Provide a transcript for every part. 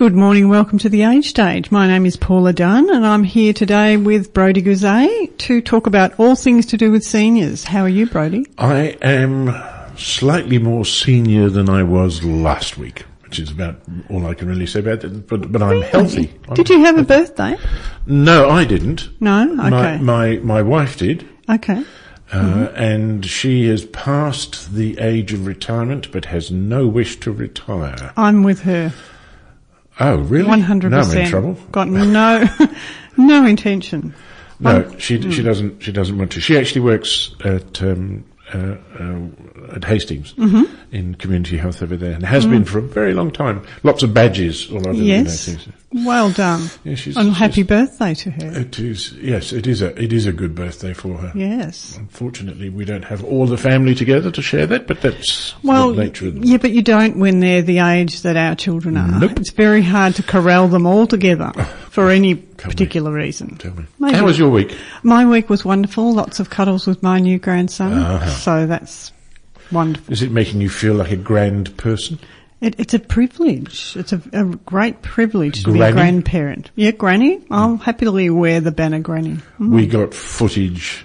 good morning. Welcome to the Age Stage. My name is Paula Dunn and I'm here today with Brody Guzet to talk about all things to do with seniors. How are you, Brody? I am slightly more senior than I was last week, which is about all I can really say about it, but, but I'm healthy. I'm- Did you have a birthday? No, I didn't. No? My, Okay. my, my wife did. Okay. Uh, and she has passed the age of retirement, but has no wish to retire. I'm with her. Oh, really? 100%. Now I'm in trouble. Got no, no intention. No, Um, she hmm. she doesn't she doesn't want to. She actually works at um, uh, uh, at Hastings Mm-hmm. in community health over there, and has been for a very long time. Lots of badges all over. Mm. Yes. Know, things. Well done. Yeah, she's- and happy she's- birthday to her. It is yes, it is a it is a good birthday for her. Yes. Unfortunately, we don't have all the family together to share that, but that's Well, the nature of the yeah, but you don't when they're the age that our children are. Nope. It's very hard to corral them all together for any particular reason. Tell me. Maybe. How was your week? My week was wonderful. Lots of cuddles with my new grandson. Uh-huh. So that's wonderful. Is it making you feel like a grand person? It, it's a privilege. It's a, a great privilege to be a grandparent. Yeah, granny. I'll happily wear the banner granny. Mm. We got footage.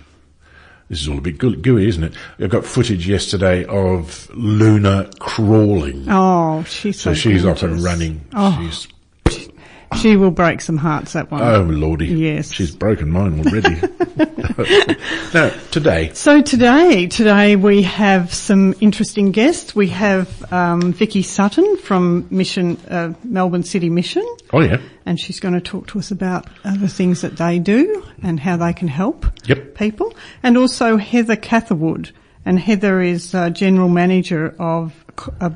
This is all a bit gooey, isn't it? I got footage yesterday of Luna crawling. Oh, she's so, So she's up and running. Oh. She's, She will break some hearts, that one. oh lordy. Yes. She's broken mine already. now, today, So today, today we have some interesting guests. We have um, Vicky Sutton from Mission, uh, Melbourne City Mission, oh yeah, and she's going to talk to us about other things that they do and how they can help Yep. people. And also Heather Catherwood, and Heather is uh, general manager of a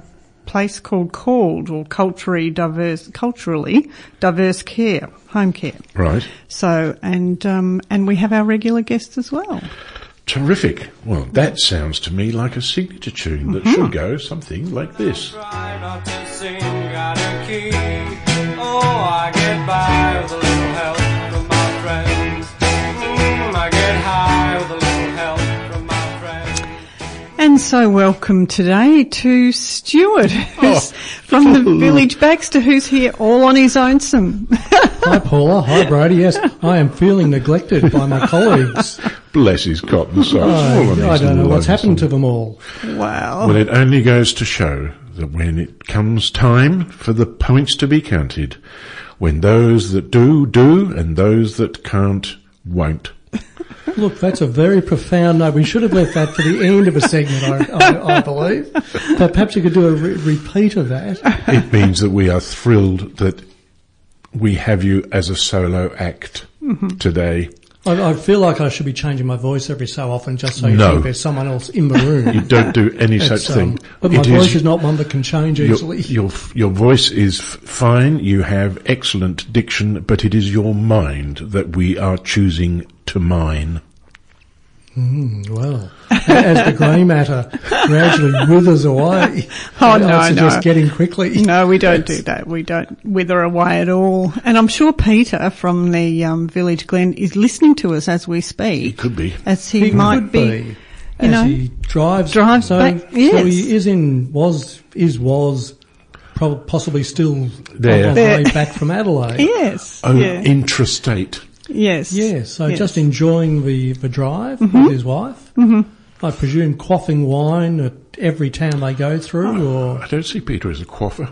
place called Called or culturally diverse, culturally diverse care, home care. right. So, and um, and we have our regular guests as well. Terrific. Well, that sounds to me like a signature tune that Mm-hmm. should go something like this. And so welcome today to Stuart, who's oh. from the village Baxter, who's here all on his own. Some Hi Paula, hi Brady. Yes, I am feeling neglected by my colleagues. Bless his cotton socks. I, I don't know what's happened to them all. wow. Well, it only goes to show that when it comes time for the points to be counted, when those that do, do, and those that can't, won't. Look, that's a very profound note. We should have left that for the end of a segment, I, I, I believe. But perhaps you could do a re- repeat of that. It means that we are thrilled that we have you as a solo act today. I, I feel like I should be changing my voice every so often just so you No. think there's someone else in the room. You don't do any such um, thing. but my It voice is not one that can change your, easily. your, your voice is fine. You have excellent diction, but it is your mind that we are choosing to mine. Well, as the grey matter gradually withers away, Oh, I no, suggest no. getting quickly. No, we don't do that. We don't wither away at all. And I'm sure Peter from the um, Village Glen is listening to us as we speak. He could be. As he, He might could be, you as know, he drives. drives so, back- so yes. he is in was is was prob- possibly still There. on the way back from Adelaide. Yes. Oh, yeah. intrastate. Yes. Yeah, so yes. just enjoying the the drive Mm-hmm. with his wife. Mm-hmm. I presume quaffing wine at every town they go through, or I don't see Peter as a quaffer.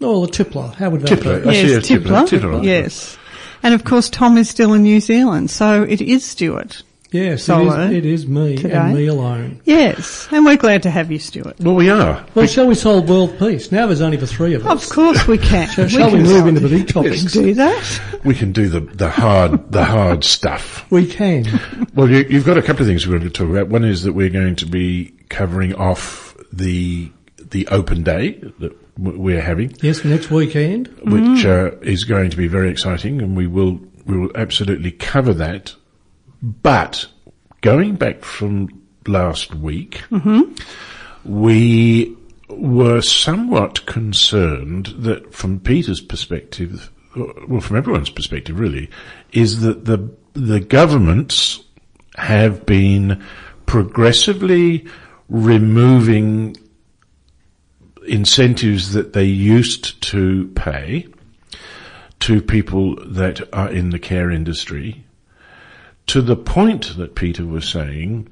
or a tippler. How would that Tippler. be? I see Yes, a tippler. Tippler. Tippler. Yes. And of course, Tom is still in New Zealand, so it is Stuart. Yes, it Solo is, it is me today. and me alone. Yes, and we're glad to have you, Stuart. Well, we are. Well, shall we solve world peace? Now there's only the three of us. Of course we can. So shall we can move into the big topics? do that? We can do the, the hard the hard stuff. We can. Well, you, you've got a couple of things we're going to talk about. One is that we're going to be covering off the the open day that we're having, Yes, next weekend. which uh, is going to be very exciting, and we will we will absolutely cover that. But going back from last week, we were somewhat concerned that, from Peter's perspective, well, from everyone's perspective, really, is that the the governments have been progressively removing incentives that they used to pay to people that are in the care industry to the point that Peter was saying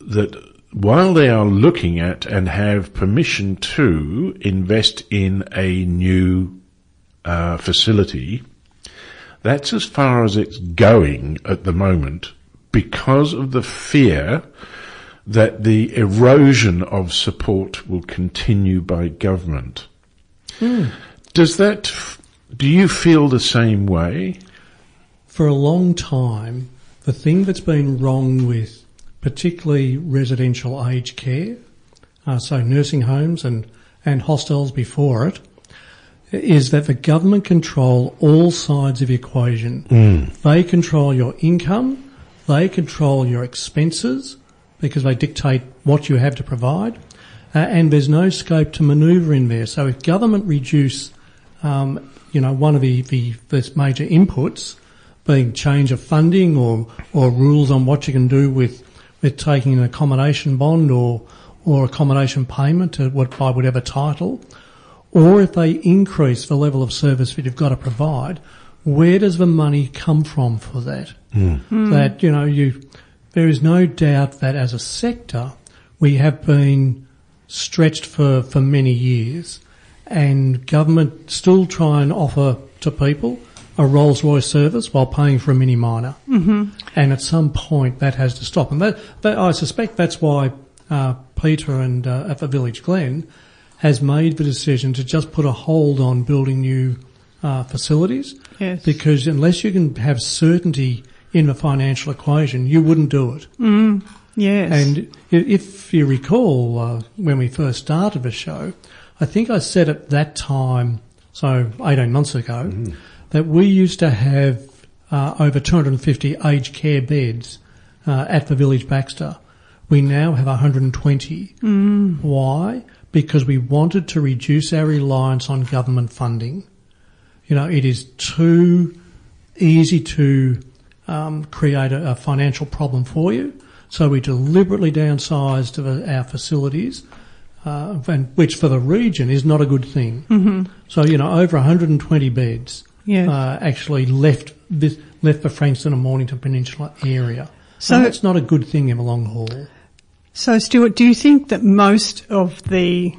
that while they are looking at and have permission to invest in a new uh, facility, that's as far as it's going at the moment because of the fear that the erosion of support will continue by government. Does that, do you feel the same way? For a long time, the thing that's been wrong with particularly residential aged care, uh, so nursing homes and, and hostels before it, is that the government control all sides of the equation. They control your income, they control your expenses because they dictate what you have to provide, uh, and there's no scope to manoeuvre in there. So if government reduce, um, you know, one of the, the, the major inputs being change of funding or, or rules on what you can do with, with taking an accommodation bond or, or accommodation payment to what, by whatever title, or if they increase the level of service that you've got to provide, where does the money come from for that? Hmm. Hmm. That, you know, you, there is no doubt that as a sector, we have been stretched for, for many years and government still try and offer to people a Rolls Royce service while paying for a mini minor. Mm-hmm. And at some point that has to stop. And that, that I suspect that's why uh, Peter and uh, at the Village Glen has made the decision to just put a hold on building new uh, facilities. Yes. Because unless you can have certainty in the financial equation, you wouldn't do it. Yes. And if you recall, uh, when we first started the show, I think I said at that time, so 18 months ago, that we used to have uh, over 250 aged care beds uh, at the Village Baxter. We now have 120. Why? Because we wanted to reduce our reliance on government funding. You know, it is too easy to um, create a, a financial problem for you. So we deliberately downsized our facilities, uh, and, which for the region is not a good thing. Mm-hmm. So you know, over 120 beds Yes. uh, actually left this left the Frankston and Mornington Peninsula area. So- that's not a good thing in the long haul. So, Stuart, do you think that most of the,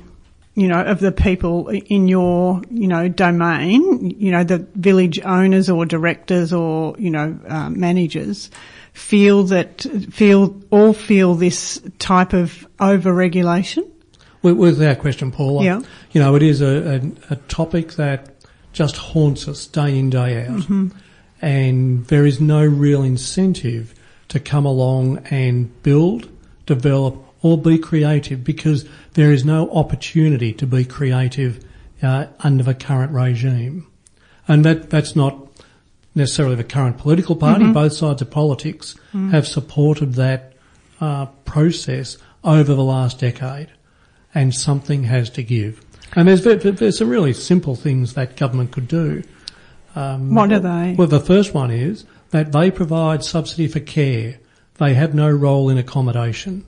you know, of the people in your, you know, domain, you know, the village owners or directors or, you know, uh, managers feel that, feel, all feel this type of over-regulation? With- Without question, Paula. Yeah. You know, it is a, a, a topic that just haunts us day in, day out. And there is no real incentive to come along and build, develop, or be creative because there is no opportunity to be creative uh, under the current regime. And that, that's not necessarily the current political party. Both sides of politics have supported that uh, process over the last decade, and something has to give. And there's there's some really simple things that government could do. Um, What are they? Well, the first one is that they provide subsidy for care. They have no role in accommodation.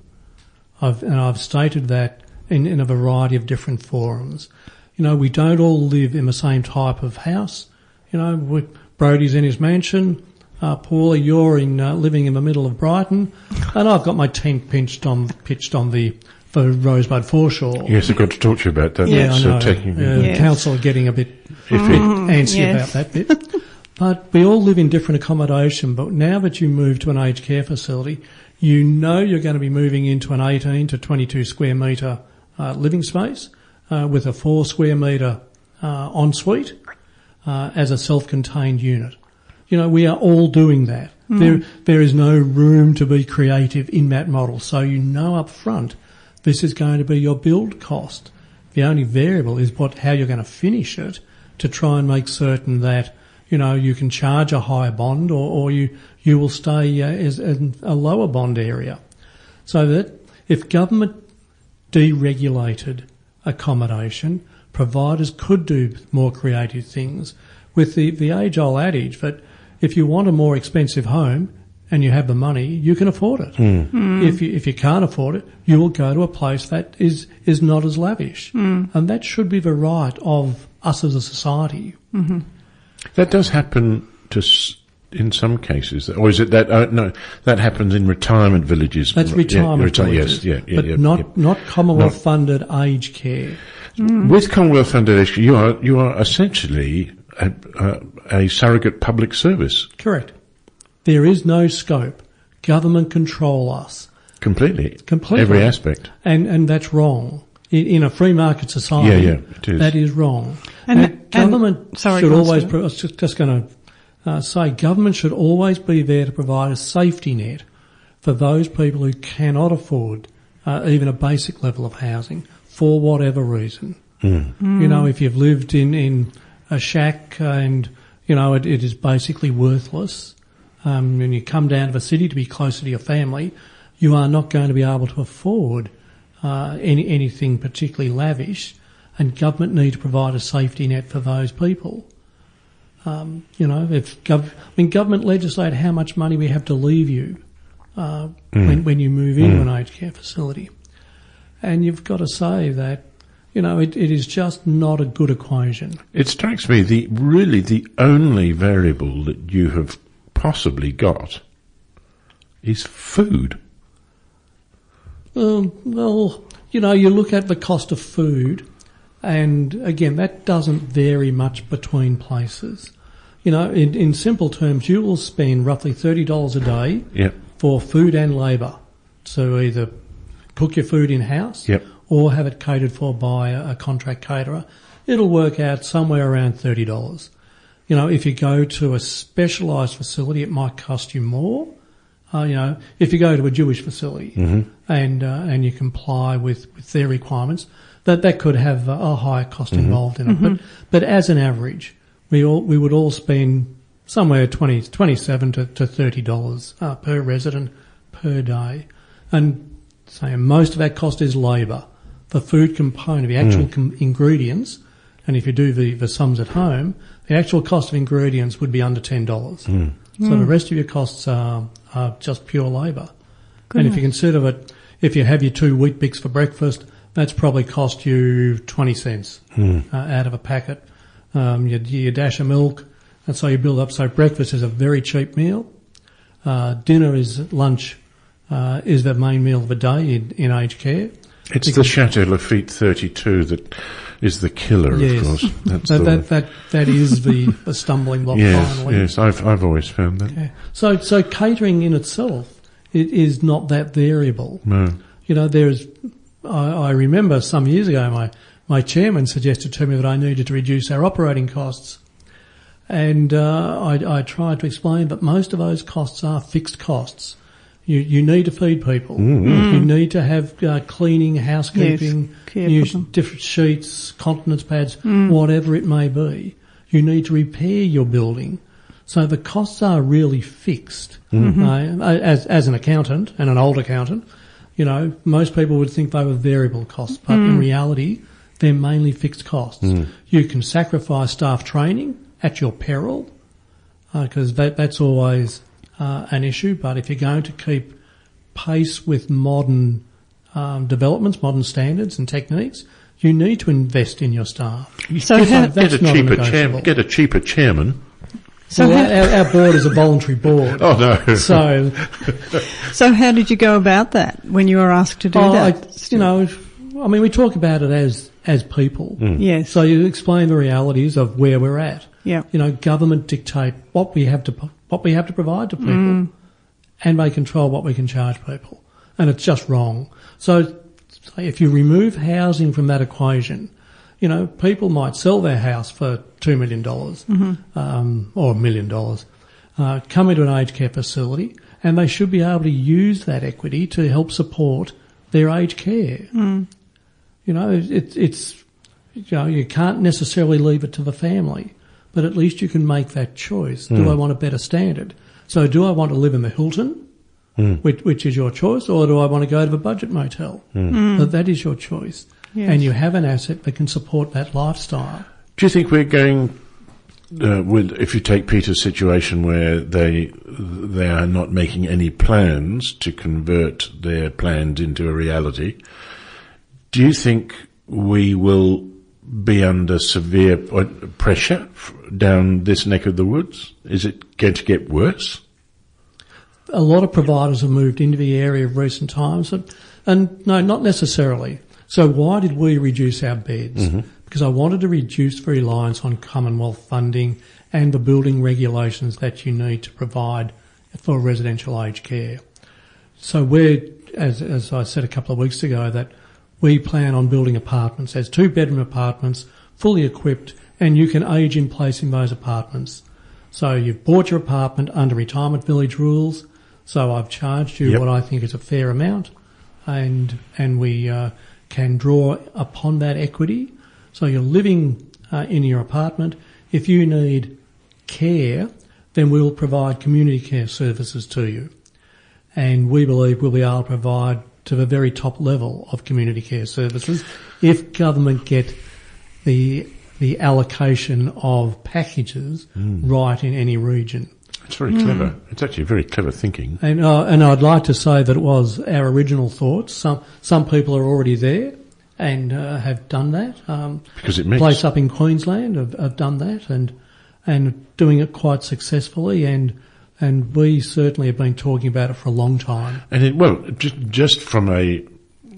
I've, and I've stated that in, in a variety of different forums. You know, we don't all live in the same type of house. You know, we, Brody's in his mansion. Uh, Paula, you're in uh, living in the middle of Brighton, and I've got my tent pitched on pitched on the the Rosebud foreshore. Yes, I've got to talk to you about that. Yeah, That's I uh, know. taking Yeah, Yes. The council are getting a bit iffy. antsy yes. about that bit. but we all live in different accommodation. But now that you move to an aged care facility, you know you're going to be moving into an 18 to 22 square metre uh, living space uh, with a four square metre uh, ensuite uh, as a self-contained unit. You know, we are all doing that. There, there is no room to be creative in that model. So you know up front, this is going to be your build cost. The only variable is what, how you're going to finish it to try and make certain that, you know, you can charge a higher bond or, or you, you will stay uh, as, in a lower bond area. So that if government deregulated accommodation, providers could do more creative things with the, the age old adage that if you want a more expensive home and you have the money, you can afford it. Hmm. Hmm. If you if you can't afford it, you will go to a place that is is not as lavish, hmm. and that should be the right of us as a society. Mm-hmm. That does happen to s- in some cases, or is it that? Uh, no, that happens in retirement villages. That's Yeah, retirement reti- villages, Yes, yeah, yeah, but yeah, not yeah. not Commonwealth funded aged care. With Commonwealth Foundation, you are you are essentially a, a, a surrogate public service Correct. There is no scope. Government control us. completely, Completely. every aspect. And, and that's wrong. In, in a free market society, Yeah, yeah, it is. that is wrong. And- And, and- government sorry, should always, pro- I was just, just going to uh, say, government should always be there to provide a safety net for those people who cannot afford uh, even a basic level of housing for whatever reason. You know, if you've lived in, in a shack and, you know, it, it is basically worthless, um, and you come down to the city to be closer to your family, you are not going to be able to afford uh, any, anything particularly lavish, and government need to provide a safety net for those people. Um, you know, if gov- I mean, government legislate how much money we have to leave you uh, when, when you move into an aged care facility, and you've got to say that you know it, it is just not a good equation. It strikes me the really the only variable that you have possibly got is food. Um, well, you know, you look at the cost of food, and again, that doesn't vary much between places. You know, in, in simple terms, you will spend roughly $30 a day Yep. for food and labour So either cook your food in house Yep. or have it catered for by a, a contract caterer. It'll work out somewhere around $30. You know, if you go to a specialised facility, it might cost you more. Uh, you know, if you go to a Jewish facility and uh, and you comply with, with their requirements, that that could have a, a higher cost involved in it. But but as an average, we all we would all spend somewhere 20, 27 to, to thirty dollars uh, per resident per day, and say most of that cost is labour. The food component, the actual com- ingredients, and if you do the, the sums at home, the actual cost of ingredients would be under ten dollars. So the rest of your costs are, are just pure labour. And if you consider that, if you have your two Weet-Bix for breakfast, that's probably cost you 20 cents uh, out of a packet. Um, your, your dash of milk, and so you build up. So breakfast is a very cheap meal. Uh, dinner is lunch, uh, is the main meal of the day in, in aged care. It's the Chateau Lafite 32 that is the killer, Yes. of course. That's That, that, that, that is the, the stumbling block yes, finally. yes. I've I've always found that. Yeah. So, so catering in itself it is not that variable. No. You know, there's, I, I remember some years ago my, my chairman suggested to me that I needed to reduce our operating costs. And, uh, I, I tried to explain that most of those costs are fixed costs. You, you need to feed people. Mm-hmm. Mm-hmm. You need to have uh, cleaning, housekeeping, care use different sheets, continence pads, mm. whatever it may be. You need to repair your building. So the costs are really fixed. Mm-hmm. Uh, as, as an accountant and an old accountant, you know, most people would think they were variable costs, but in mm. reality, they're mainly fixed costs. Mm. You can sacrifice staff training at your peril, uh, because that, that's always uh, an issue. But if you're going to keep pace with modern um, developments, modern standards and techniques, you need to invest in your staff. So get, how- a, that's get a not cheaper chairman. Get a cheaper chairman. So well, how- our, our board is a voluntary board. Oh no. So, So how did you go about that when you were asked to do oh, I, that? you know, I mean, we talk about it as as people. Yes. So you explain the realities of where we're at. Yeah. You know, government dictate what we have to what we have to provide to people, and they control what we can charge people, and it's just wrong. So, if you remove housing from that equation, you know, people might sell their house for two million dollars um, or a million dollars, uh, come into an aged care facility, and they should be able to use that equity to help support their aged care. You know, it, it's you know you can't necessarily leave it to the family, but at least you can make that choice. Do hmm. I want a better standard? So, do I want to live in the Hilton, hmm. which, which is your choice, or do I want to go to the budget motel? Hmm. But that is your choice, Yes. and you have an asset that can support that lifestyle. Do you think we're going uh, with if you take Peter's situation where they they are not making any plans to convert their plans into a reality, do you think we will be under severe uh, pressure down this neck of the woods? Is it going to get worse? a lot of providers have moved into the area of recent times, and, and no, not necessarily. So why did we reduce our beds? Because I wanted to reduce the reliance on Commonwealth funding and the building regulations that you need to provide for residential aged care. So we're, as, as I said a couple of weeks ago, that we plan on building apartments as two bedroom apartments, fully equipped, and you can age in place in those apartments. So you've bought your apartment under retirement village rules. So I've charged you Yep. what I think is a fair amount, and and we uh, can draw upon that equity. So you're living uh, in your apartment. If you need care, then we'll provide community care services to you, and we believe we'll be able to provide to the very top level of community care services if government get the the allocation of packages right in any region. It's very clever. It's actually very clever thinking. And uh, and I'd like to say that it was our original thoughts. Some some people are already there and uh, have done that. Um, Because it makes- place up in Queensland have, have done that and and doing it quite successfully. And and we certainly have been talking about it for a long time. And it, well, just, just from a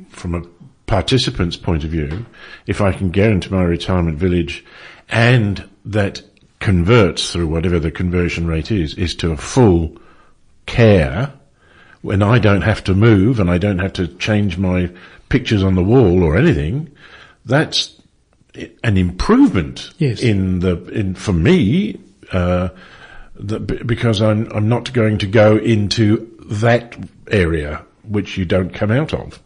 from a participant's point of view, if I can get into my retirement village, and that converts through whatever the conversion rate is, is to a full care, when I don't have to move and I don't have to change my pictures on the wall or anything, that's an improvement Yes. in the in for me uh, the, b- because I'm I'm not going to go into that area which you don't come out of.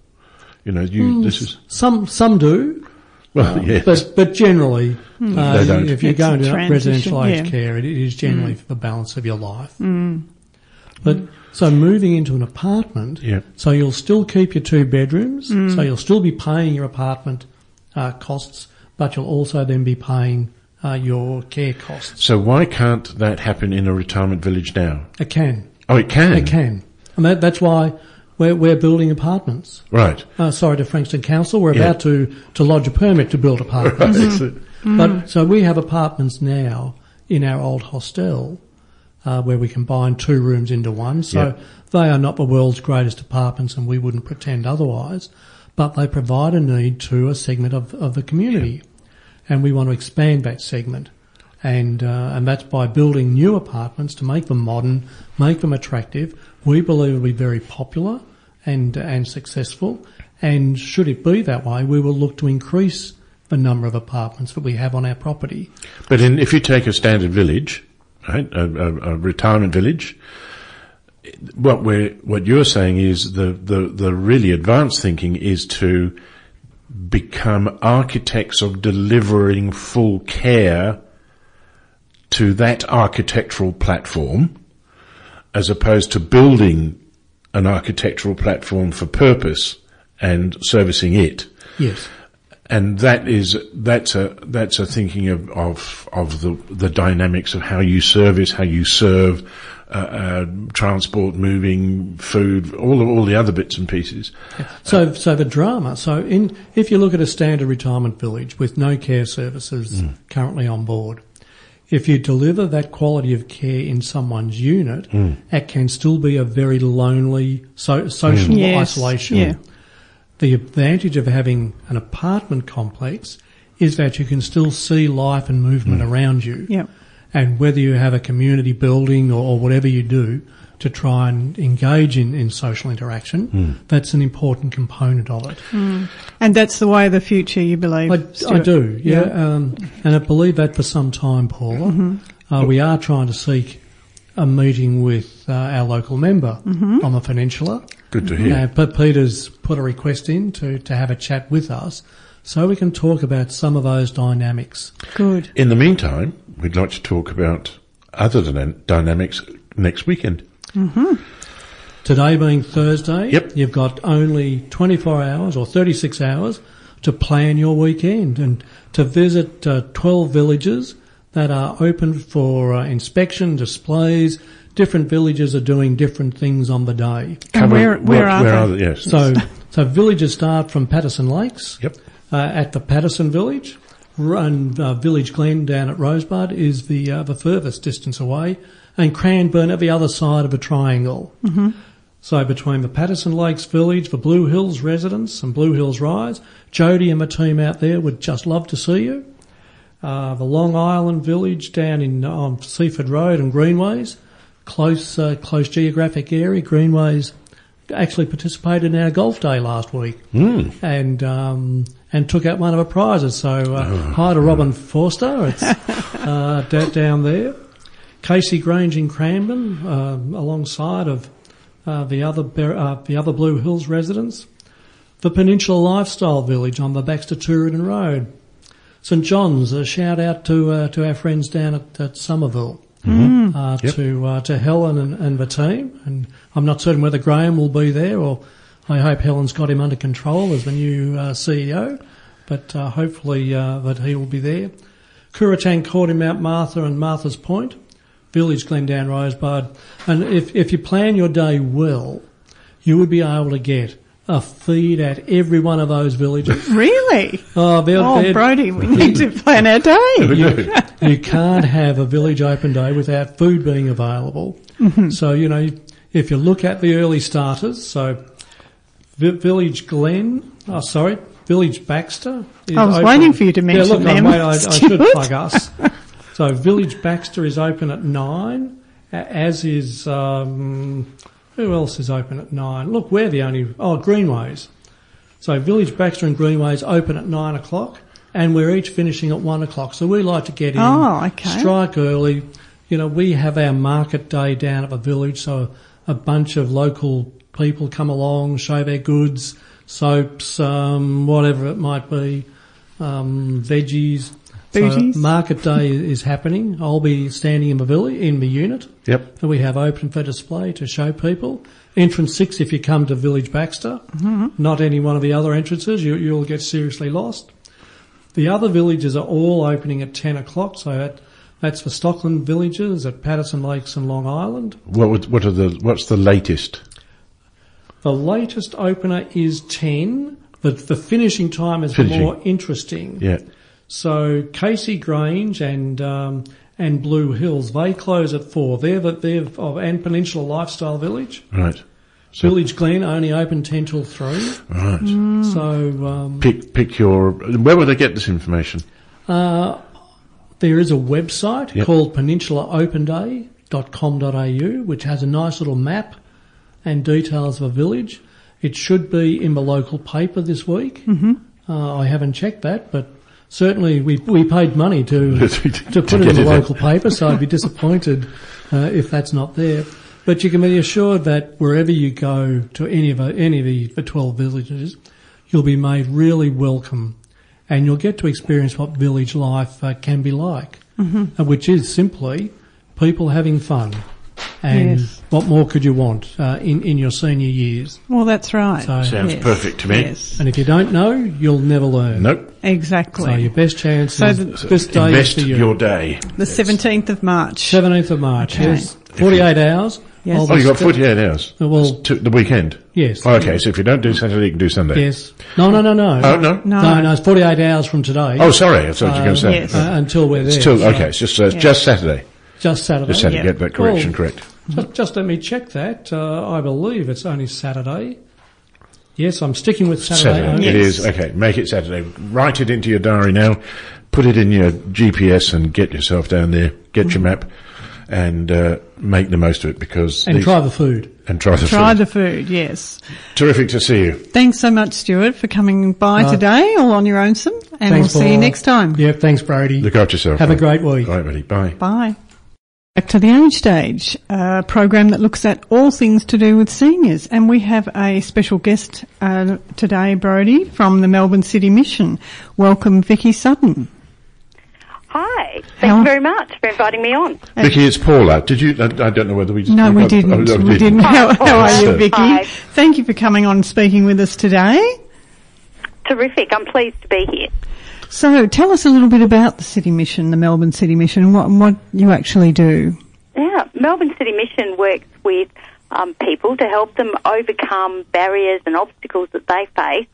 You know, you this is Some some do, well, yes, but but generally, uh, They don't. if you It's go a into residential aged yeah. Mm. care, it is generally for the balance of your life. But so moving into an apartment, Yeah. so you'll still keep your two bedrooms, Mm. so you'll still be paying your apartment uh, costs, but you'll also then be paying uh, your care costs. So why can't that happen in a retirement village now? It can, Oh, it can. it can, and that, that's why we're we're building apartments. Right. Uh, sorry to Frankston Council, we're Yeah. about to to lodge a permit to build apartments. Right. But so we have apartments now in our old hostel uh, where we combine two rooms into one. So Yeah. they are not the world's greatest apartments, and we wouldn't pretend otherwise. But they provide a need to a segment of, of the community, and we want to expand that segment. And uh, and that's by building new apartments to make them modern, make them attractive. We believe it'll be very popular and and successful. And should it be that way, we will look to increase the number of apartments that we have on our property. But in, if you take a standard village, right, a, a, a retirement village, what we're, what you're saying is the, the, the really advanced thinking is to become architects of delivering full care to that architectural platform as opposed to building an architectural platform for purpose and servicing it Yes. and that is that's a that's a thinking of of of the the dynamics of how you service, how you serve, uh, uh, transport, moving, food, all of all the other bits and pieces. So, so the drama. So, in if you look at a standard retirement village with no care services currently on board, if you deliver that quality of care in someone's unit, it can still be a very lonely so, social Yes, isolation. yeah. The advantage of having an apartment complex is that you can still see life and movement around you. Yep. And whether you have a community building or, or whatever you do to try and engage in, in social interaction, that's an important component of it. And that's the way of the future, you believe? I, I do, yeah. Um, and I believe that for some time, Paula. Uh, we are trying to seek a meeting with uh, our local member on the peninsula. Good to hear. Uh, but Peter's put a request in to, to have a chat with us so we can talk about some of those dynamics. Good. In the meantime, we'd like to talk about other than dynamics next weekend. Today being Thursday, Yep. you've got only 24 hours or 36 hours to plan your weekend and to visit uh, 12 villages that are open for uh, inspection, displays. Different villages are doing different things on the day. And Come where, where what- are where they? are they? Yes. So, so villages start from Patterson Lakes Yep. uh, at the Patterson Village. And uh, Village Glen down at Rosebud is the uh, the furthest distance away, and Cranbourne at the other side of a triangle. Mm-hmm. So between the Patterson Lakes Village, the Blue Hills residents, and Blue Hills Rise, Jody and my team out there would just love to see you. Uh, the Long Island Village down in on Seaford Road and Greenways, close uh, close geographic area. Greenways actually participated in our golf day last week and um, and took out one of the prizes. So uh, hi to Robin Forster, it's uh, da- down there. Casey Grange in Cranbourne, uh, alongside of uh, the other Ber- uh, the other Blue Hills residents. The Peninsula Lifestyle Village on the Baxter Tooradin Road. St John's, a shout out to uh, to our friends down at, at Somerville. Uh, Yep. to uh, to Helen and, and the team, and I'm not certain whether Graham will be there, or I hope Helen's got him under control as the new uh, CEO, but uh, hopefully uh, that he will be there. Kuratang Court in Mount Martha and Martha's Point, Village Glendown Rosebud, and if if you plan your day well, you would be able to get a feed at every one of those villages. Really? Oh, they're, Oh, they're- Brody, we need to plan our day. you, you can't have a village open day without food being available. So, you know, if you look at the early starters, so Vi- Village Glen, oh sorry, Village Baxter. is open. I was open- waiting for you to yeah, mention look, I- them, wait, I, I should plug us. So Village Baxter is open at nine, as is, um, who else is open at nine? Look, we're the only, oh, Greenways. So Village Baxter and Greenways open at nine o'clock, and we're each finishing at one o'clock. So we like to get in, Oh, okay. strike early. You know, we have our market day down at the village, so a bunch of local people come along, show their goods, soaps, um, whatever it might be, um, veggies. Booties. So market day is happening. I'll be standing in the village, in the unit Yep. that we have open for display to show people. Entrance six if you come to Village Baxter, not any one of the other entrances, you, you'll get seriously lost. The other villages are all opening at 10 o'clock, so that, that's for Stockland villages at Patterson Lakes and Long Island. What would- what are the what's the latest? The latest opener is 10, but the finishing time is Finishing. more interesting. Yeah. So Casey Grange and um, and Blue Hills they close at four. They're the, they're of and Peninsula Lifestyle Village. Right. So Village Glen only open ten till three. right. So um, Pick pick your. Where would they get this information? uh, there is a website Yep. called peninsulaopenday.com.au which has a nice little map and details of a village. It should be in the local paper this week. Mm-hmm. Uh, I haven't checked that, but certainly we we paid money to to put it in the local paper, so I'd be disappointed uh, if that's not there. But you can be assured that wherever you go to any of the, any of the, the 12 villages, you'll be made really welcome and you'll get to experience what village life uh, can be like, mm-hmm. which is simply people having fun. And Yes. what more could you want uh, in, in your senior years? Well, that's right. So- Sounds Yes. perfect to me. Yes, And if you don't know, you'll never learn. Nope. exactly. So your best chance So is the- this day is Invest for you. your day. the 17th of March. 17th of March, Okay. yes. 48 hours. Yes. Oh, be you got st- 48 hours. Uh, well- to the weekend. Yes. Oh, okay, so if you don't do Saturday, you can do Sunday. Yes. No, no, no, no. Oh, no? No. No, no, it's 48 hours from today. Oh, sorry, I thought you were going to say. yes. uh, until we're there. It's till, So okay, it's just, uh, it's Yeah. just Saturday. Just Saturday. Just Saturday, Yeah. get that correction Oh. correct. Just, just let me check that. Uh, I believe it's only Saturday. Yes, I'm sticking with Saturday. Saturday. only. It is. Okay, make it Saturday. Write it into your diary now. Put it in your GPS and get yourself down there. Get your map and uh, make the most of it because And these- try the food. and try the food. Try food. the food, yes. Terrific to see you. Thanks so much, Stuart, for coming by Uh, today, all on your own, some, and we'll Thanks see you next time. Yeah, thanks, Brady. Look after yourself. Have a great week. All right, buddy. Bye. Bye. Back to the Age Stage, a program that looks at all things to do with seniors. And we have a special guest uh, today, Brody, from the Melbourne City Mission. Welcome, Vicky Sutton. Hi. Thank How- you very much for inviting me on. Vicky, it's Paula. Did you? I, I don't know whether we just. No, we didn't. oh, we didn't. How, how are you, Hi. Vicky? Hi. Thank you for coming on and speaking with us today. Terrific. I'm pleased to be here. So tell us a little bit about the City Mission, the Melbourne City Mission, and what, what you actually do. Yeah, Melbourne City Mission works with um, people to help them overcome barriers and obstacles that they face,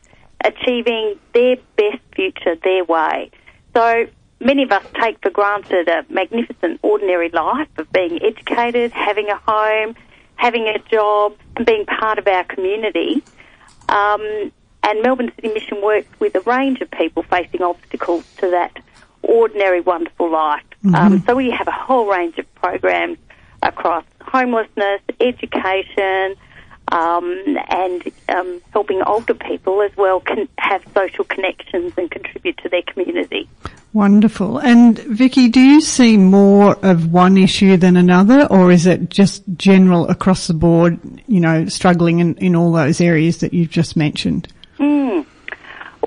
achieving their best future their way. So many of us take for granted a magnificent ordinary life of being educated, having a home, having a job, and being part of our community. Um, and Melbourne City Mission works with a range of people facing obstacles to that ordinary, wonderful life. Um, so we have a whole range of programs across homelessness, education, um, and um, helping older people as well can have social connections and contribute to their community. Wonderful. And Vicky, do you see more of one issue than another, or is it just general across the board, you know, struggling in, in all those areas that you've just mentioned?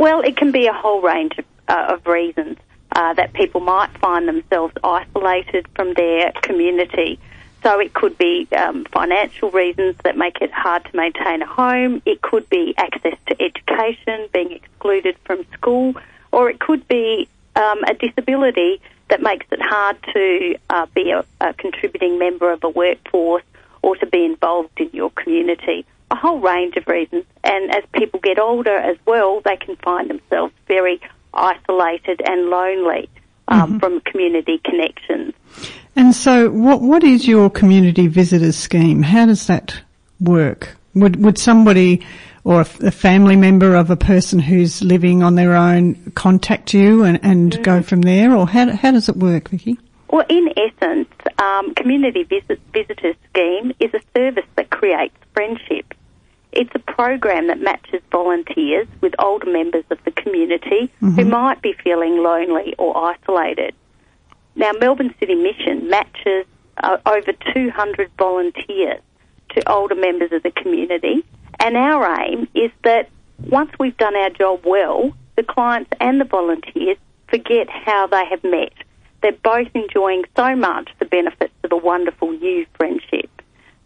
Well, it can be a whole range of, uh, of reasons uh, that people might find themselves isolated from their community. So it could be um, financial reasons that make it hard to maintain a home. It could be access to education, being excluded from school, or it could be um, a disability that makes it hard to uh, be a, a contributing member of a workforce or to be involved in your community. A whole range of reasons. And as people get older as well, they can find themselves very isolated and lonely um, from community connections. And so, what what is your community visitors scheme? How does that work? Would would somebody or a, f- a family member of a person who's living on their own contact you and, and go from there, or how how does it work, Vicky? Well, in essence, um, Community Visit, Visitor Scheme is a service that creates friendship. It's a program that matches volunteers with older members of the community who might be feeling lonely or isolated. Now, Melbourne City Mission matches uh, over 200 volunteers to older members of the community, and our aim is that once we've done our job well, the clients and the volunteers forget how they have met. They're both enjoying so much the benefits of a wonderful new friendship.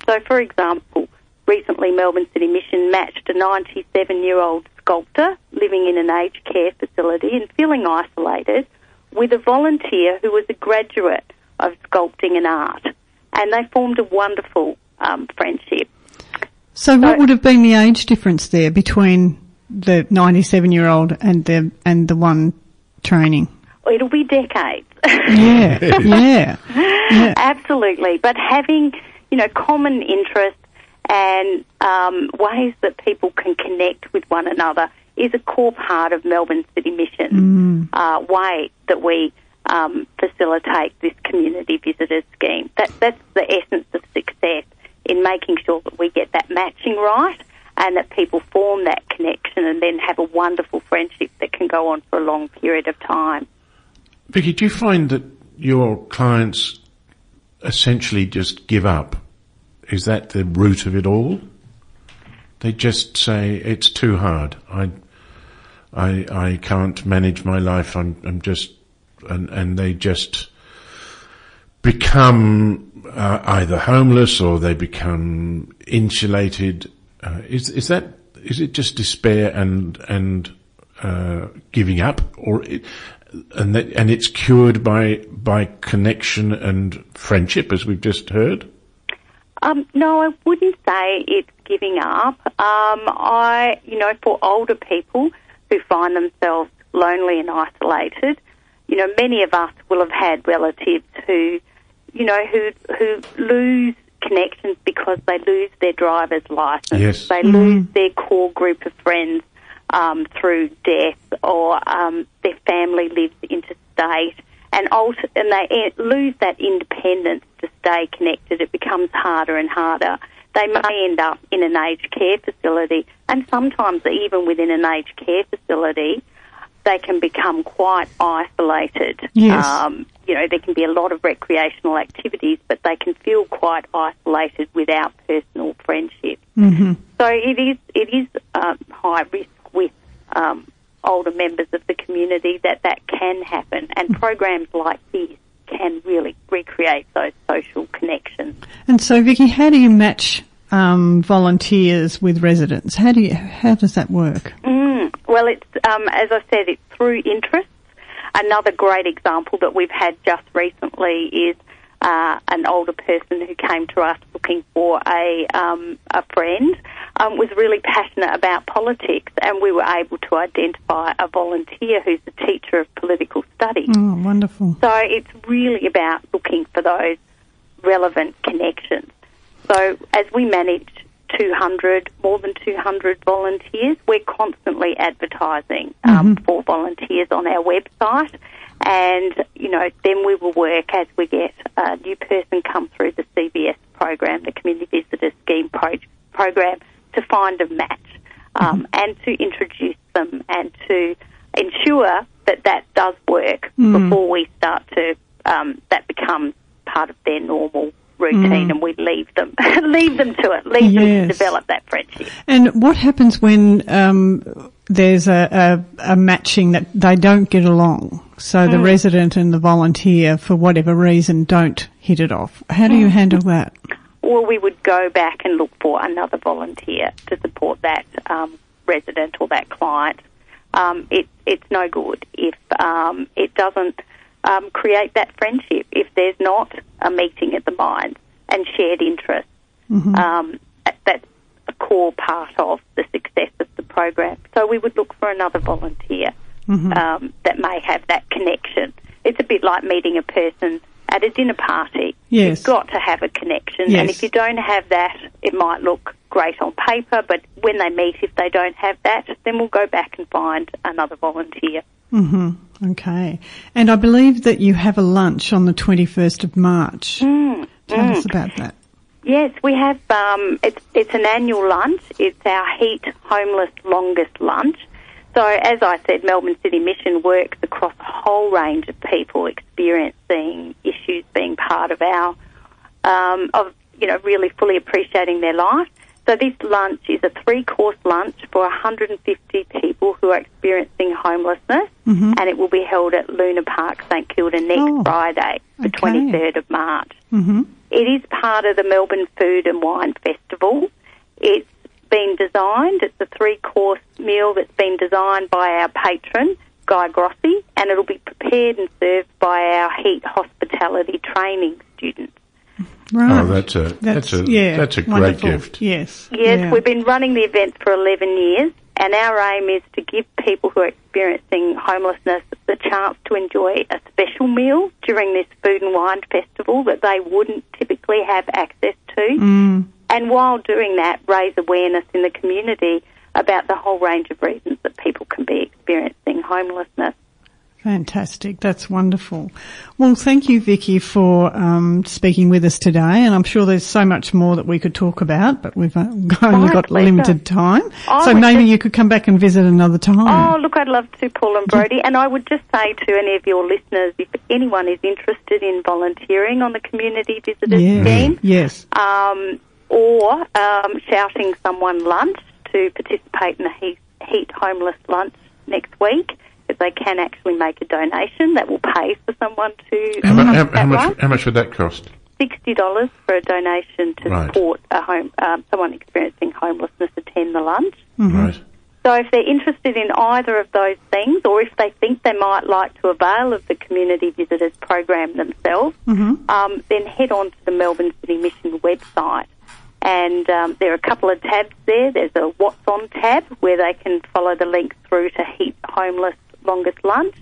So, for example, recently Melbourne City Mission matched a 97 year old sculptor living in an aged care facility and feeling isolated with a volunteer who was a graduate of sculpting and art. And they formed a wonderful um, friendship. So, what would have been the age difference there between the 97 year old and the and the one training? It'll be decades. Yeah, yeah, yeah. Absolutely. But having, you know, common interests and um, ways that people can connect with one another is a core part of Melbourne City Mission uh, way that we um, facilitate this community visitors scheme. That, that's the essence of success in making sure that we get that matching right and that people form that connection and then have a wonderful friendship that can go on for a long period of time. Vicky, do you find that your clients essentially just give up? Is that the root of it all? They just say it's too hard. I, I, I can't manage my life. I'm, I'm just, and and they just become uh, either homeless or they become insulated. Uh, is is that is it just despair and and uh, giving up, or it, and that, and it's cured by by connection and friendship, as we've just heard? Um, no, I wouldn't say it's giving up. Um, I, you know, for older people who find themselves lonely and isolated, you know, many of us will have had relatives who, you know, who who lose connections because they lose their driver's license. Yes. They lose their core group of friends um, through death, or um, their family lives interstate, and and they lose that independence to stay connected. It becomes harder and harder. They may end up in an aged care facility, and sometimes even within an aged care facility, they can become quite isolated. Yes. Um, you know, there can be a lot of recreational activities, but they can feel quite isolated without personal friendship. Mm-hmm. So it is it is um, high risk with um, older members of the community that that can happen, and programs like this can really recreate those social connections. And so, Vicky, how do you match um, volunteers with residents? How do you how does that work? Mm, well, it's um, as I said, it's through interests. another great example that we've had just recently is uh, an older person who came to us looking for a um, a friend. Um, was really passionate about politics, and we were able to identify a volunteer who's a teacher of political studies. Oh, wonderful. So it's really about looking for those relevant connections. So as we manage 200, more than 200 volunteers, we're constantly advertising um, for volunteers on our website. And, you know, then we will work as we get a new person come through the CVS program, the Community Visitor Scheme pro- program, to find a match um, and to introduce them and to ensure that that does work before we start to, um, that becomes part of their normal routine and we leave them, leave them to it, leave them to develop that friendship. And what happens when um, there's a, a, a matching that they don't get along? So the resident and the volunteer, for whatever reason, don't hit it off. How do you handle that? or we would go back and look for another volunteer to support that um, resident or that client. Um, it, it's no good if um, it doesn't um, create that friendship, if there's not a meeting at the mind and shared interests. Um, that's a core part of the success of the program. So we would look for another volunteer um, that may have that connection. It's a bit like meeting a person at a dinner party. Yes. You've got to have a connection. Yes. And if you don't have that, it might look great on paper, but when they meet, if they don't have that, then we'll go back and find another volunteer. Mm-hmm. Okay. And I believe that you have a lunch on the 21st of March. Tell us about that. Yes, we have. Um, it's it's an annual lunch. It's our Heat Homeless Longest Lunch. So, as I said, Melbourne City Mission works across a whole range of people experiencing issues, being part of our um, of you know really fully appreciating their life. So, this lunch is a three-course lunch for 150 people who are experiencing homelessness, and it will be held at Luna Park, St Kilda, next Oh, Friday, the okay. 23rd of March. It is part of the Melbourne Food and Wine Festival. It's been designed, it's a three course meal that's been designed by our patron, Guy Grossi, and it'll be prepared and served by our heat hospitality training students. Right. Oh, that's a that's, a yeah, that's a great wonderful. gift. Yes. Yes, yeah. we've been running the event for 11 years, and our aim is to give people who are experiencing homelessness the chance to enjoy a special meal during this food and wine festival that they wouldn't typically have access to. Mm. And while doing that, raise awareness in the community about the whole range of reasons that people can be experiencing homelessness. Fantastic. That's wonderful. Well, thank you, Vicky, for um, speaking with us today. And I'm sure there's so much more that we could talk about, but we've uh, only My got limited time. I so maybe just- you could come back and visit another time. Oh, look, I'd love to, Paula and Brody. And I would just say to any of your listeners, if anyone is interested in volunteering on the Community Visitors yes. Scheme, Yes. um, or um, shouting someone lunch to participate in the heat, heat homeless lunch next week, if they can actually make a donation that will pay for someone to How, mu- come how, to how much lunch. how much would that cost? Sixty dollars for a donation to Right. support a home um, someone experiencing homelessness attend the lunch. Right. So if they're interested in either of those things, or if they think they might like to avail of the community visitors program themselves, um, then head on to the Melbourne City Mission website. And um, there are a couple of tabs there. There's a What's On tab where they can follow the link through to Heat Homeless Longest Lunch,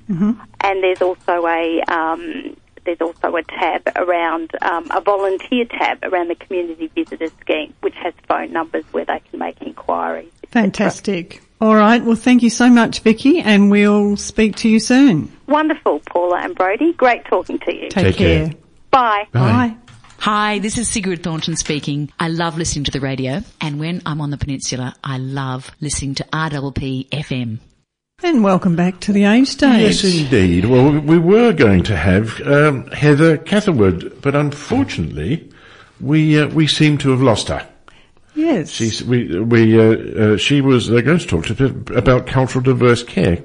and there's also a um, there's also a tab around um, a volunteer tab around the community visitors scheme, which has phone numbers where they can make inquiries. Fantastic. All right. Well, thank you so much, Vicky, and we'll speak to you soon. Wonderful, Paula and Brody. Great talking to you. Take, Take care. care. Bye. Bye. Hi, this is Sigrid Thornton speaking. I love listening to the radio, and when I'm on the peninsula, I love listening to RPP FM. And welcome back to the age stage. Yes, indeed. Well, we- we were going to have um, Heather Catherwood, but unfortunately, we uh, we seem to have lost her. Yes. She's, we, we, uh, uh, she was going to talk to about cultural diverse care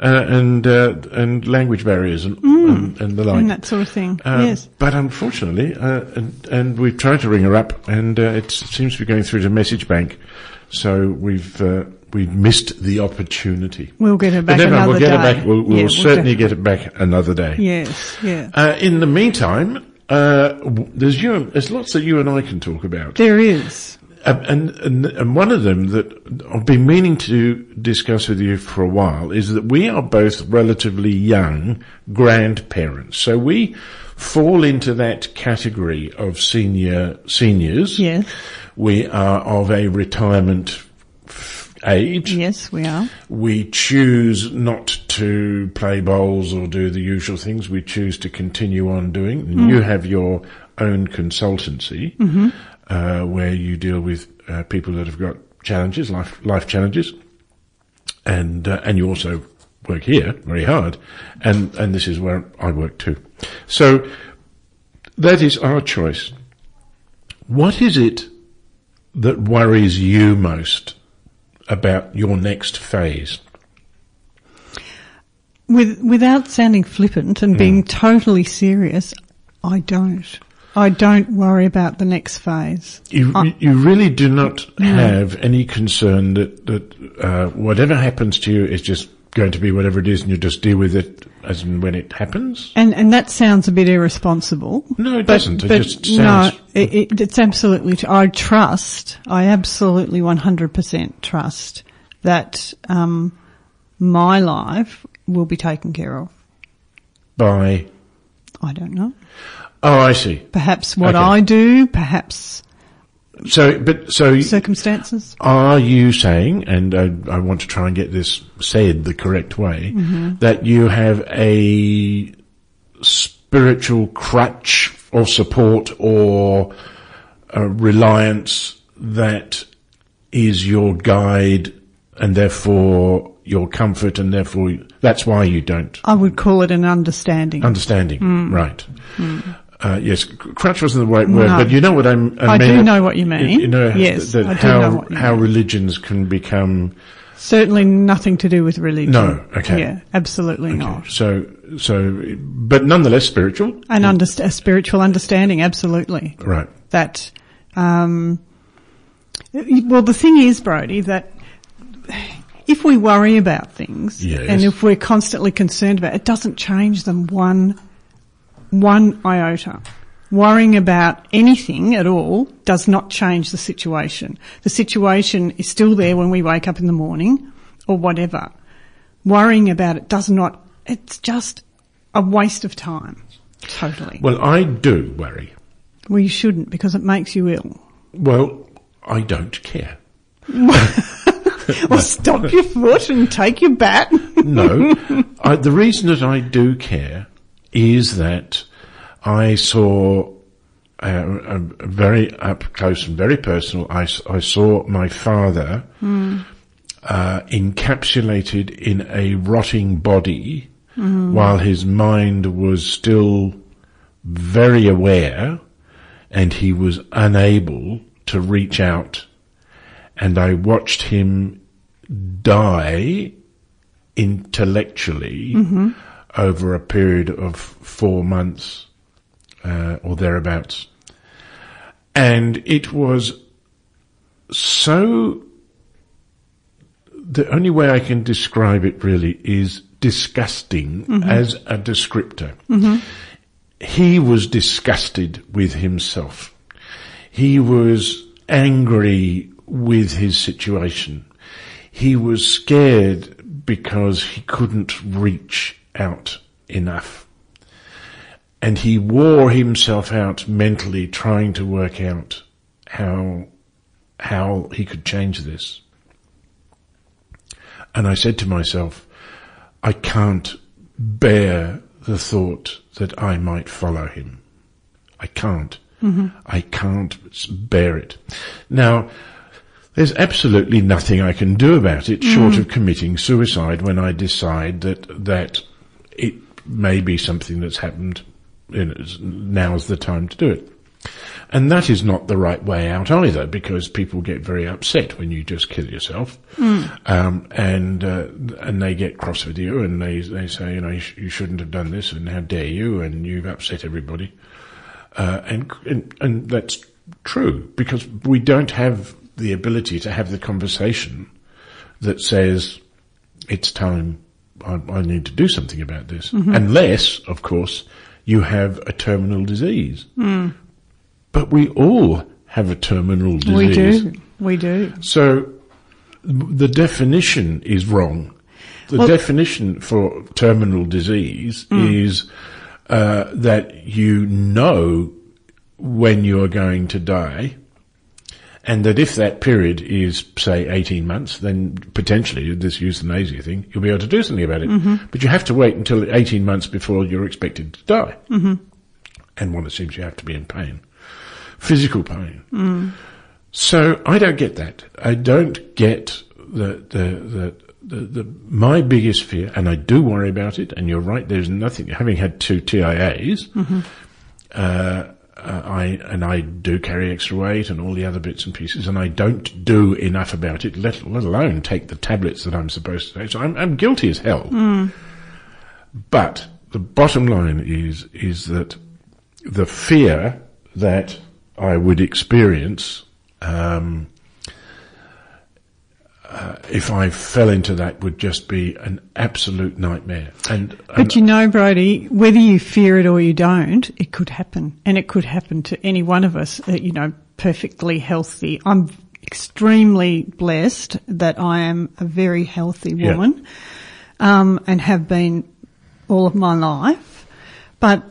uh, and uh, and language barriers and, and, and the like. and that sort of thing. Uh, yes. But unfortunately, uh, and, and we've tried to ring her up, and uh, it seems to be going through to message bank. So we've uh, we've missed the opportunity. We'll get it back another we'll get day. it back. We'll, we'll Yeah, certainly def- get it back another day. Yes, yeah. Uh, in the meantime, uh, there's you. There's lots that you and I can talk about. There is. And, and and one of them that I've been meaning to discuss with you for a while is that we are both relatively young grandparents, so we fall into that category of senior seniors. Yes. We are of a retirement age. Yes, we are. We choose not to play bowls or do the usual things. We choose to continue on doing. And You have your own consultancy mm-hmm. Uh, where you deal with uh, people that have got challenges, life life challenges, and uh, and you also work here very hard, and and this is where I work too. So that is our choice. What is it that worries you most about your next phase? With, without sounding flippant Hmm. and being totally serious, I don't. I don't worry about the next phase. You, Uh, you really do not have any concern that, that uh, whatever happens to you is just going to be whatever it is and you just deal with it as and when it happens? And and that sounds a bit irresponsible. No, it But- doesn't. It but just sounds... No, it, it, it's absolutely. I trust. I absolutely 100% trust that um, my life will be taken care of. By... I don't know. Oh, I see. Perhaps what Okay. I do. Perhaps So, but, so... circumstances. Are you saying, and I, I want to try and get this said the correct way, mm-hmm. that you have a spiritual crutch or support or a reliance that is your guide and therefore your comfort and therefore that's why you don't I would call it an understanding. understanding, mm. right? Mm. Uh, yes, crutch wasn't the right word, No. but you know what I'm, I I mean. do know what you mean. You know Yes, I how know what you how mean. religions can become Certainly nothing to do with religion. No, okay. Yeah, absolutely not. so so, but nonetheless spiritual, An underst- a spiritual understanding, absolutely. right? that um, well the thing is brody that if we worry about things Yes. and if we're constantly concerned about it, it doesn't change them one one iota. Worrying about anything at all does not change the situation. The situation is still there when we wake up in the morning or whatever. Worrying about it does not it's just a waste of time. Totally. Well, I do worry. well you shouldn't because it makes you ill. Well, I don't care. Well, stop your foot and take your bat. No, I, the reason that I do care is that I saw uh, very up close and very personal. I saw my father uh, encapsulated in a rotting body while his mind was still very aware and he was unable to reach out. And I watched him die intellectually over a period of four months uh, or thereabouts. And it was so. The only way I can describe it really is disgusting as a descriptor. He was disgusted with himself. He was angry with his situation. He was scared because he couldn't reach out enough. And he wore himself out mentally trying to work out how, how he could change this. And I said to myself, I can't bear the thought that I might follow him. I can't. Mm-hmm. I can't bear it. Now, there's absolutely nothing I can do about it short mm. of committing suicide when I decide that, that it may be something that's happened. You know, now's the time to do it. And that is not the right way out either, because people get very upset when you just kill yourself, um, and uh, and they get cross with you, and they they say, you know, you, sh- you shouldn't have done this, and how dare you, and you've upset everybody, uh, and, and and that's true because we don't have the ability to have the conversation that says, it's time, I, I need to do something about this. Unless, of course, you have a terminal disease. But we all have a terminal disease. We do. We do. So the definition is wrong. The Well- definition for terminal disease Hmm. is uh, that you know when you are going to die, and that if that period is, say, 18 months, then potentially, this euthanasia thing, you'll be able to do something about it. Mm-hmm. But you have to wait until 18 months before you're expected to die. Mm-hmm. And one, it seems you have to be in pain. Physical pain. Mm. So I don't get that. I don't get the, the, the, the, the, my biggest fear, and I do worry about it, and you're right, there's nothing, having had two TIAs, uh, uh, I, and I do carry extra weight and all the other bits and pieces, and I don't do enough about it, let, let alone take the tablets that I'm supposed to take. So I'm, I'm guilty as hell. But the bottom line is, is that the fear that I would experience, um, uh, if I fell into that would just be an absolute nightmare. And, and But you know, Brody, whether you fear it or you don't, it could happen. And it could happen to any one of us, uh, you know, perfectly healthy. I'm extremely blessed that I am a very healthy Yeah. woman, um, and have been all of my life. But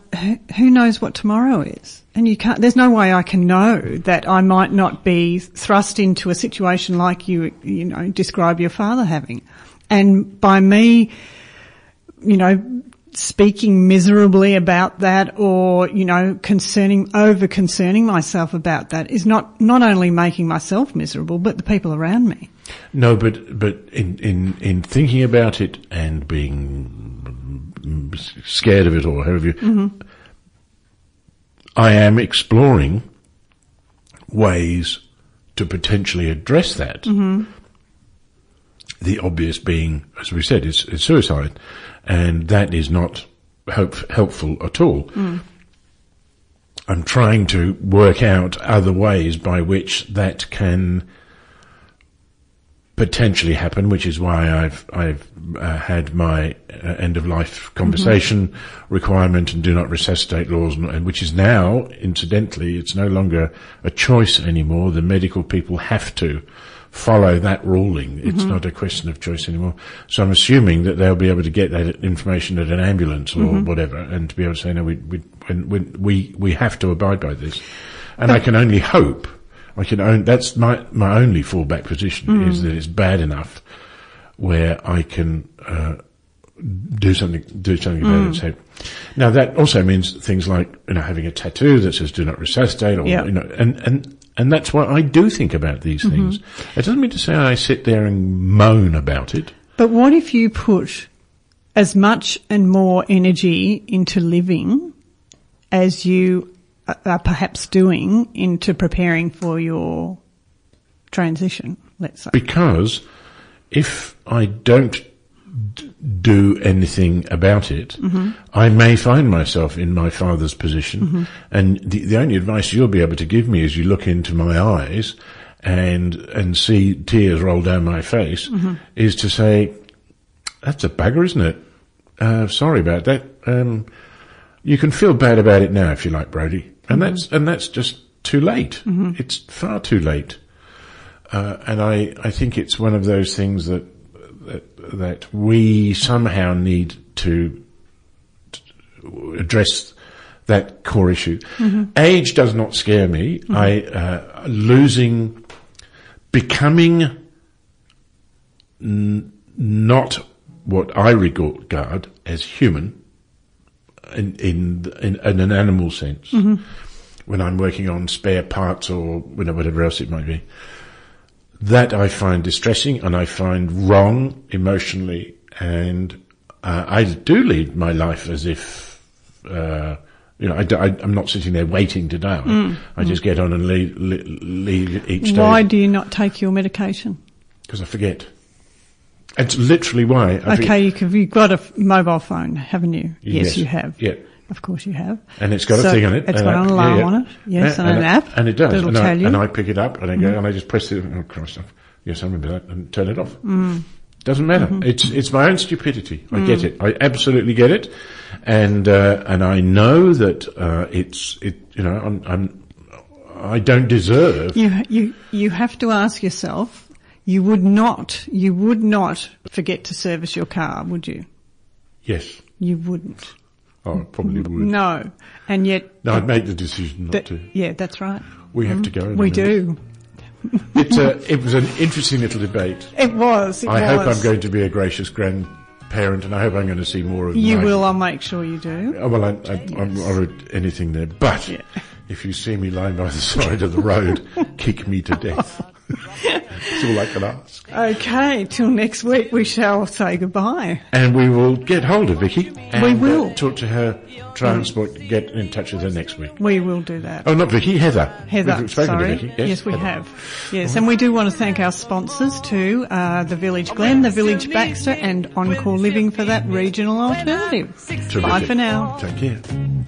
who, knows what tomorrow is? And you can't, there's no way I can know that I might not be thrust into a situation like you, you know, describe your father having. And by me, you know, speaking miserably about that or, you know, concerning, over concerning myself about that is not, not only making myself miserable, but the people around me. no, but but in in in thinking about it and being scared of it or however you, I am exploring ways to potentially address that. The obvious being, as we said, is, suicide, and that is not help, helpful at all. I'm trying to work out other ways by which that can potentially happen, which is why I've I've uh, had my uh, end of life conversation requirement and do not resuscitate laws, and, and which is now, incidentally, it's no longer a choice anymore. The medical people have to follow that ruling. It's not a question of choice anymore. So I'm assuming that they'll be able to get that information at an ambulance or whatever, and to be able to say, no, we we when, when we we have to abide by this. And I can only hope. I can own, that's my, my only fallback position is mm. that it's bad enough where I can, uh, do something, do something about it. Mm. So, now that also means things like, you know, having a tattoo that says do not resuscitate or, Yeah. you know, and, and, and that's what I do think about these mm-hmm. things. It doesn't mean to say I sit there and moan about it. But what if you put as much and more energy into living as you are- perhaps doing into preparing for your transition, let's say? Because if I don't d- do anything about it, I may find myself in my father's position. And the, the only advice you'll be able to give me is you look into my eyes and, and see tears roll down my face is to say, that's a bagger, isn't it? Uh, sorry about that. Um, you can feel bad about it now if you like, Brody. And that's, and that's just too late. It's far too late. Uh, and I, I think it's one of those things that, that, that we somehow need to, to address that core issue. Age does not scare me. I, uh, losing, becoming n- not what I regard as human in, in, in, in an animal sense. When I'm working on spare parts or you know, whatever else it might be that I find distressing and I find wrong emotionally, and uh, I do lead my life as if, uh, you know, I, am not sitting there waiting to die. I just get on and lead, lead, lead each Why do you not take your medication? because I forget. It's literally why. I Okay, you can, you've got a f- mobile phone, haven't you? Yes, you have. Yeah. Of course you have. And it's got So a thing on it. It's got an alarm yeah. on it. Yes, Yeah, and, an app. And it does. It'll and, I, tell you. Mm-hmm. and I pick it up and I go and I just press it. Oh Christ! Yes, I remember that and turn it off. Mm. Doesn't matter. Mm-hmm. It's it's my own stupidity. I Mm. get it. I absolutely get it, and uh, and I know that uh, it's it. You know, I'm, I'm I don't deserve. You, you, you have to ask yourself, you would not, you would not forget to service your car, would you? Yes. You wouldn't. Oh, I probably would. No. And yet, No, I'd make the decision not that, to. yeah, that's right. We have to go. Mm-hmm. in We do. It's a, uh, it was an interesting little debate. It was. It I was. hope I'm going to be a gracious grandparent, and I hope I'm going to see more of. You my- will, I'll make sure you do. Oh, well, I, I, I'm already anything there, but Yeah. if you see me lying by the side of the road, kick me to death. That's all I can ask. Okay, till next week we shall say goodbye. And we will get hold of Vicky. And, We uh, will. talk to her. Transport. Get in touch with her next week. We will do that. Oh, not Vicky. Heather. Heather, sorry. Vicky. Yes, we Heather. have. Yes, and we do want to thank our sponsors too, uh, the Village Glen, the Village Baxter and Encore Living for that regional alternative. Bye Terrific. for now. Take care.